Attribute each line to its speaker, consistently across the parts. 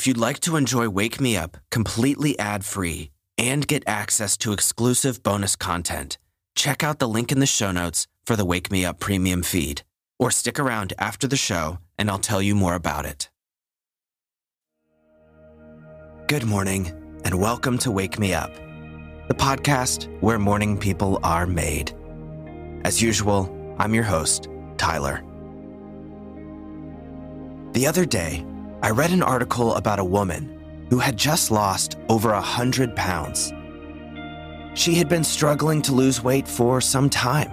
Speaker 1: If you'd like to enjoy Wake Me Up completely ad free and get access to exclusive bonus content, check out the link in the show notes for the Wake Me Up premium feed, or stick around after the show and I'll tell you more about it. Good morning, and welcome to Wake Me Up, the podcast where morning people are made. As usual, I'm your host, Tyler. The other day, I read an article about a woman who had just lost over a hundred pounds. She had been struggling to lose weight for some time.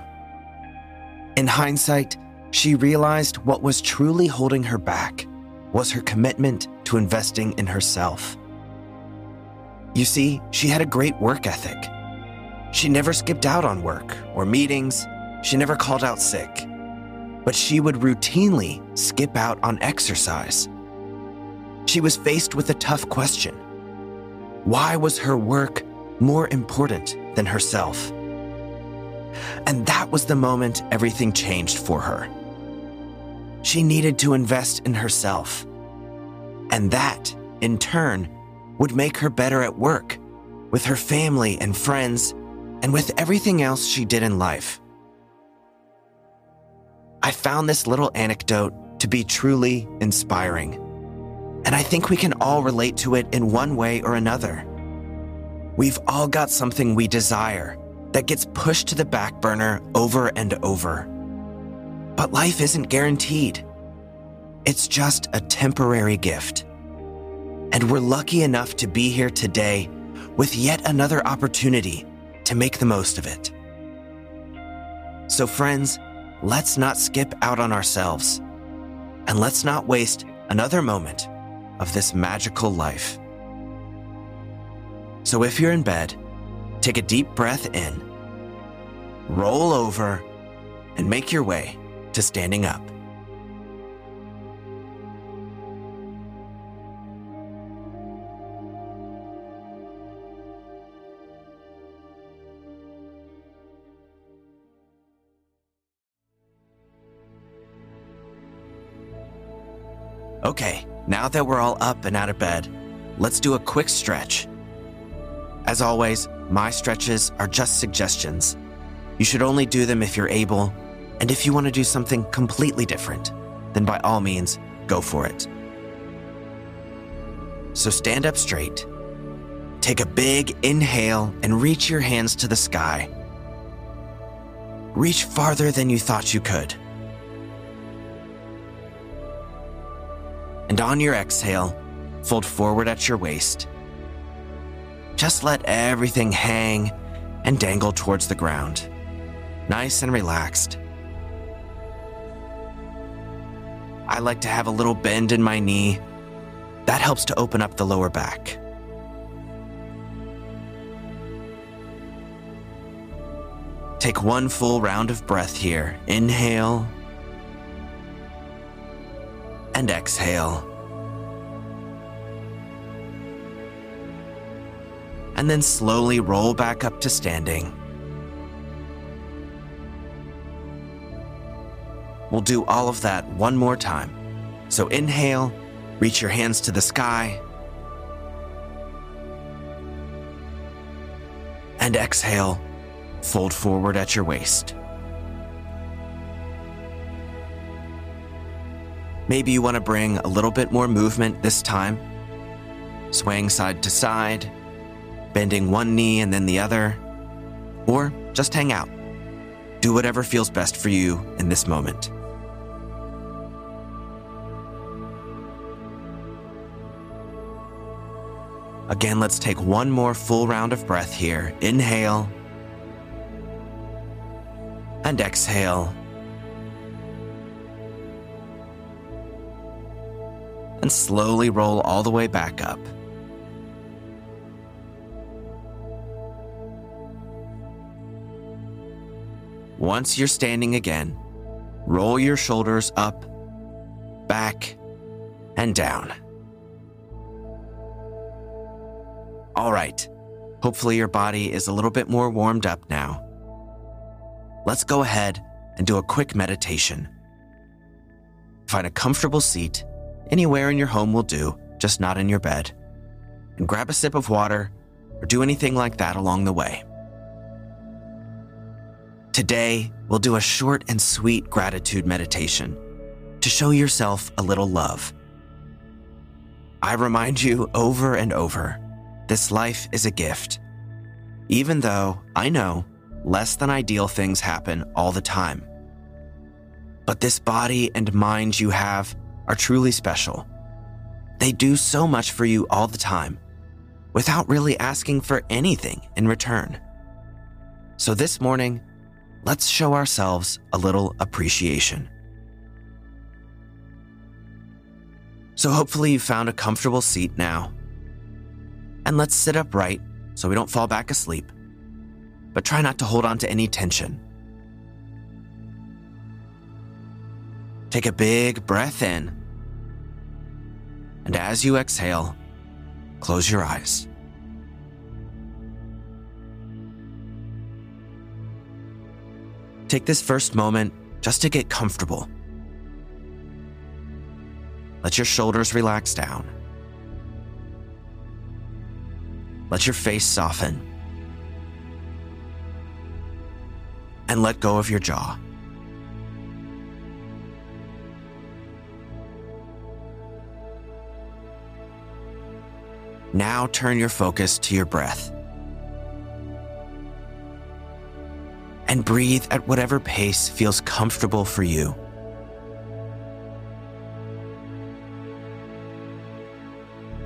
Speaker 1: In hindsight, she realized what was truly holding her back was her commitment to investing in herself. You see, she had a great work ethic. She never skipped out on work or meetings, she never called out sick, but she would routinely skip out on exercise she was faced with a tough question Why was her work more important than herself? And that was the moment everything changed for her. She needed to invest in herself. And that, in turn, would make her better at work, with her family and friends, and with everything else she did in life. I found this little anecdote to be truly inspiring and I think we can all relate to it in one way or another. We've all got something we desire that gets pushed to the back burner over and over. But life isn't guaranteed, it's just a temporary gift. And we're lucky enough to be here today with yet another opportunity to make the most of it. So, friends, let's not skip out on ourselves. And let's not waste another moment of this magical life. So if you're in bed, take a deep breath in, roll over, and make your way to standing up. Now that we're all up and out of bed, let's do a quick stretch. As always, my stretches are just suggestions. You should only do them if you're able, and if you want to do something completely different, then by all means, go for it. So stand up straight. Take a big inhale and reach your hands to the sky. Reach farther than you thought you could. And on your exhale, fold forward at your waist. Just let everything hang and dangle towards the ground, nice and relaxed. I like to have a little bend in my knee. That helps to open up the lower back. Take one full round of breath here. Inhale and exhale. And then slowly roll back up to standing. We'll do all of that one more time. So inhale, reach your hands to the sky. And exhale, fold forward at your waist. Maybe you want to bring a little bit more movement this time. Swaying side to side, bending one knee and then the other, or just hang out. Do whatever feels best for you in this moment. Again, let's take one more full round of breath here. Inhale and exhale. And slowly roll all the way back up. Once you're standing again, roll your shoulders up, back, and down. All right, hopefully your body is a little bit more warmed up now. Let's go ahead and do a quick meditation. Find a comfortable seat Anywhere in your home will do, just not in your bed, and grab a sip of water or do anything like that along the way. Today, we'll do a short and sweet gratitude meditation to show yourself a little love. I remind you over and over this life is a gift. Even though I know less than ideal things happen all the time. But this body and mind you have are truly special. They do so much for you all the time without really asking for anything in return. So this morning, let's show ourselves a little appreciation. So hopefully you found a comfortable seat now. And let's sit upright so we don't fall back asleep. But try not to hold on to any tension. Take a big breath in. And as you exhale, close your eyes. Take this first moment just to get comfortable. Let your shoulders relax down. Let your face soften. And let go of your jaw. Now turn your focus to your breath. And breathe at whatever pace feels comfortable for you.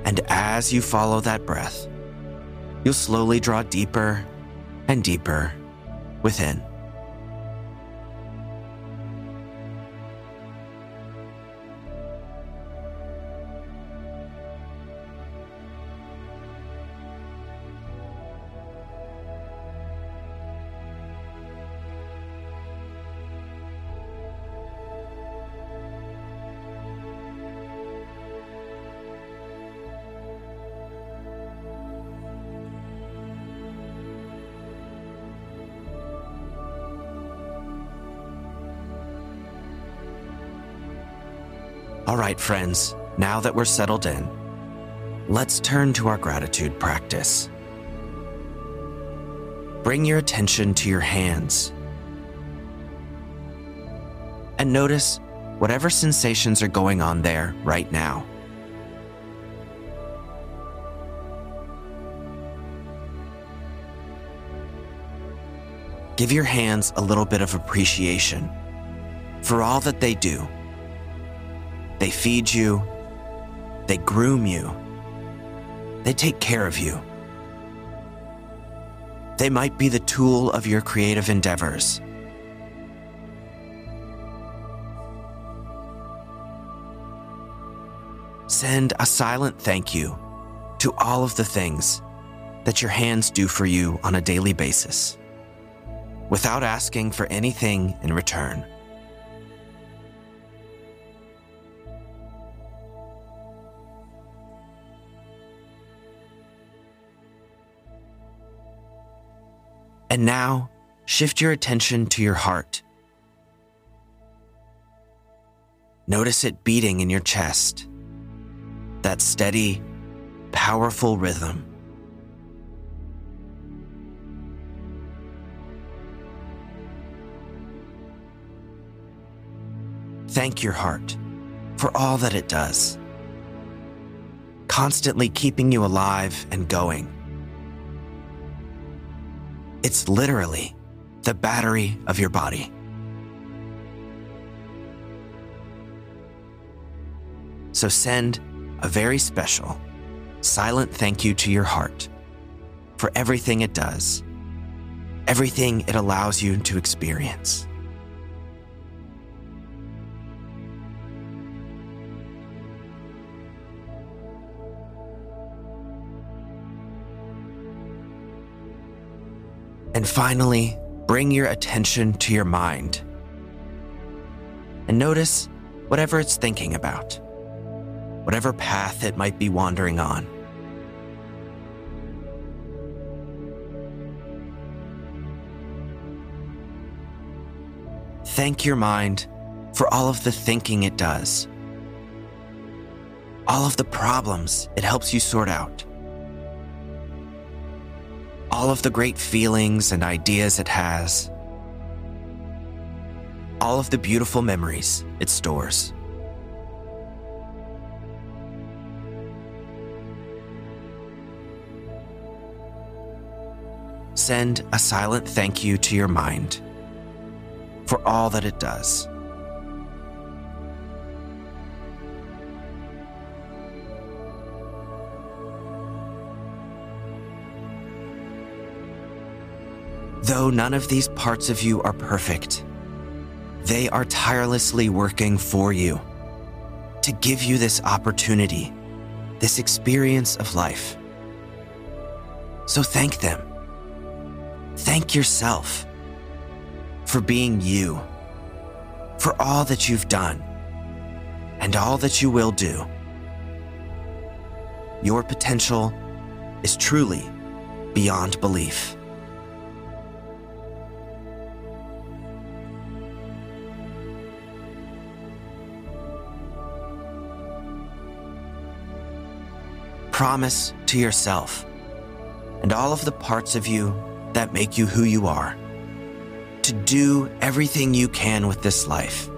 Speaker 1: And as you follow that breath, you'll slowly draw deeper and deeper within. All right, friends, now that we're settled in, let's turn to our gratitude practice. Bring your attention to your hands and notice whatever sensations are going on there right now. Give your hands a little bit of appreciation for all that they do they feed you, they groom you, they take care of you. They might be the tool of your creative endeavors. Send a silent thank you to all of the things that your hands do for you on a daily basis without asking for anything in return. And now, shift your attention to your heart. Notice it beating in your chest. That steady, powerful rhythm. Thank your heart for all that it does, constantly keeping you alive and going. It's literally the battery of your body. So send a very special, silent thank you to your heart for everything it does, everything it allows you to experience. And finally, bring your attention to your mind. And notice whatever it's thinking about, whatever path it might be wandering on. Thank your mind for all of the thinking it does. all of the problems it helps you sort out, all of the great feelings and ideas it has, all of the beautiful memories it stores. Send a silent thank you to your mind for all that it does. Though none of these parts of you are perfect, they are tirelessly working for you to give you this opportunity, this experience of life. So thank them. Thank yourself for being you, for all that you've done, and all that you will do. Your potential is truly beyond belief. Promise to yourself and all of the parts of you that make you who you are to do everything you can with this life,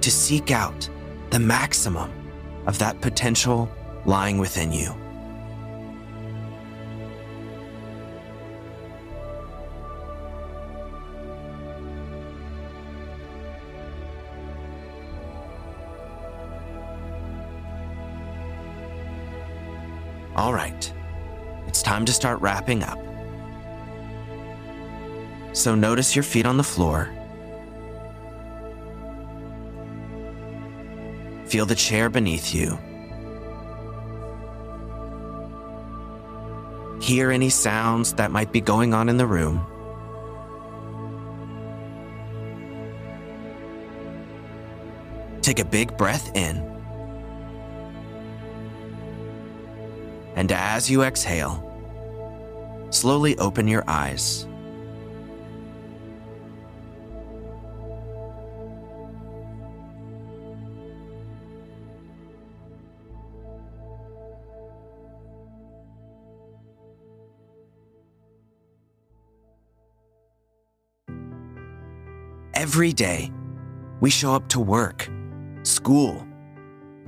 Speaker 1: to seek out the maximum of that potential lying within you. All right, it's time to start wrapping up. So notice your feet on the floor. Feel the chair beneath you. Hear any sounds that might be going on in the room. Take a big breath in. And as you exhale, slowly open your eyes. Every day, we show up to work, school,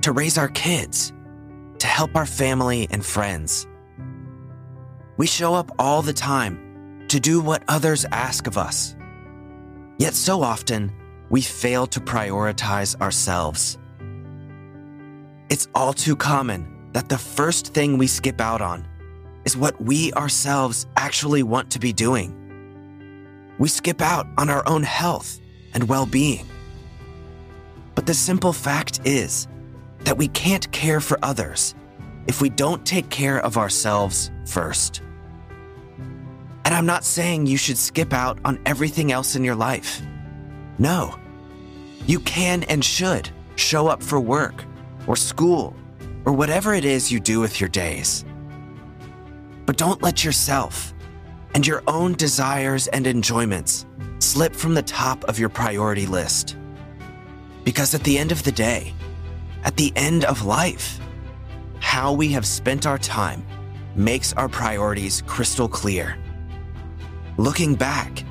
Speaker 1: to raise our kids, to help our family and friends. We show up all the time to do what others ask of us. Yet so often, we fail to prioritize ourselves. It's all too common that the first thing we skip out on is what we ourselves actually want to be doing we skip out on our own health and well being. But the simple fact is that we can't care for others if we don't take care of ourselves first. And I'm not saying you should skip out on everything else in your life. No. You can and should show up for work or school or whatever it is you do with your days. But don't let yourself and your own desires and enjoyments slip from the top of your priority list. Because at the end of the day, at the end of life, how we have spent our time makes our priorities crystal clear. Looking back,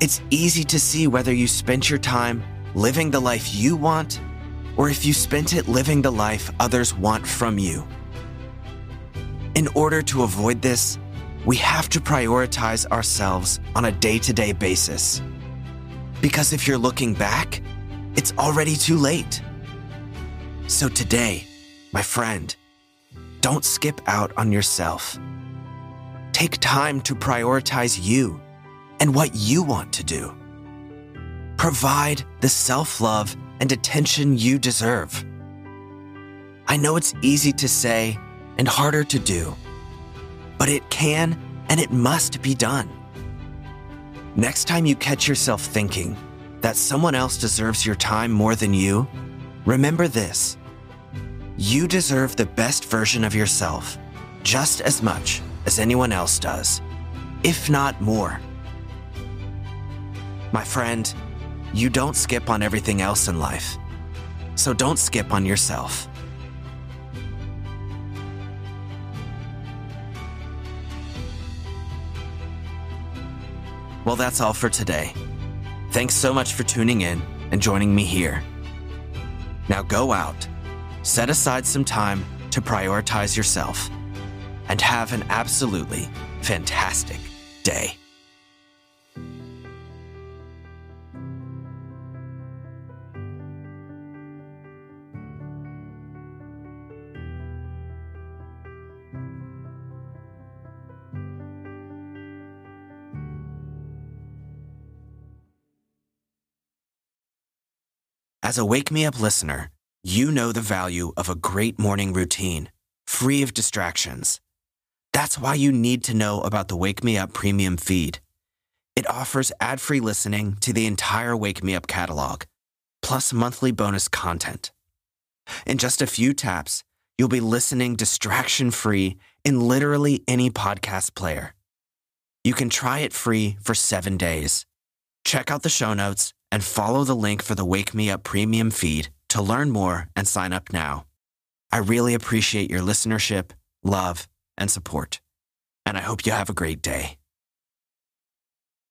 Speaker 1: it's easy to see whether you spent your time living the life you want or if you spent it living the life others want from you. In order to avoid this, we have to prioritize ourselves on a day to day basis. Because if you're looking back, it's already too late. So today, my friend, don't skip out on yourself. Take time to prioritize you and what you want to do. Provide the self love and attention you deserve. I know it's easy to say and harder to do but it can and it must be done. Next time you catch yourself thinking that someone else deserves your time more than you, Remember this you deserve the best version of yourself just as much as anyone else does, if not more. My friend, you don't skip on everything else in life, so don't skip on yourself. Well, that's all for today. Thanks so much for tuning in and joining me here now go out, set aside some time to prioritize yourself, and have an absolutely fantastic day. As a Wake Me Up listener, you know the value of a great morning routine, free of distractions. That's why you need to know about the Wake Me Up Premium feed. It offers ad free listening to the entire Wake Me Up catalog, plus monthly bonus content. In just a few taps, you'll be listening distraction free in literally any podcast player. You can try it free for seven days. Check out the show notes and follow the link for the Wake Me Up premium feed to learn more and sign up now. I really appreciate your listenership, love, and support, and I hope you have a great day.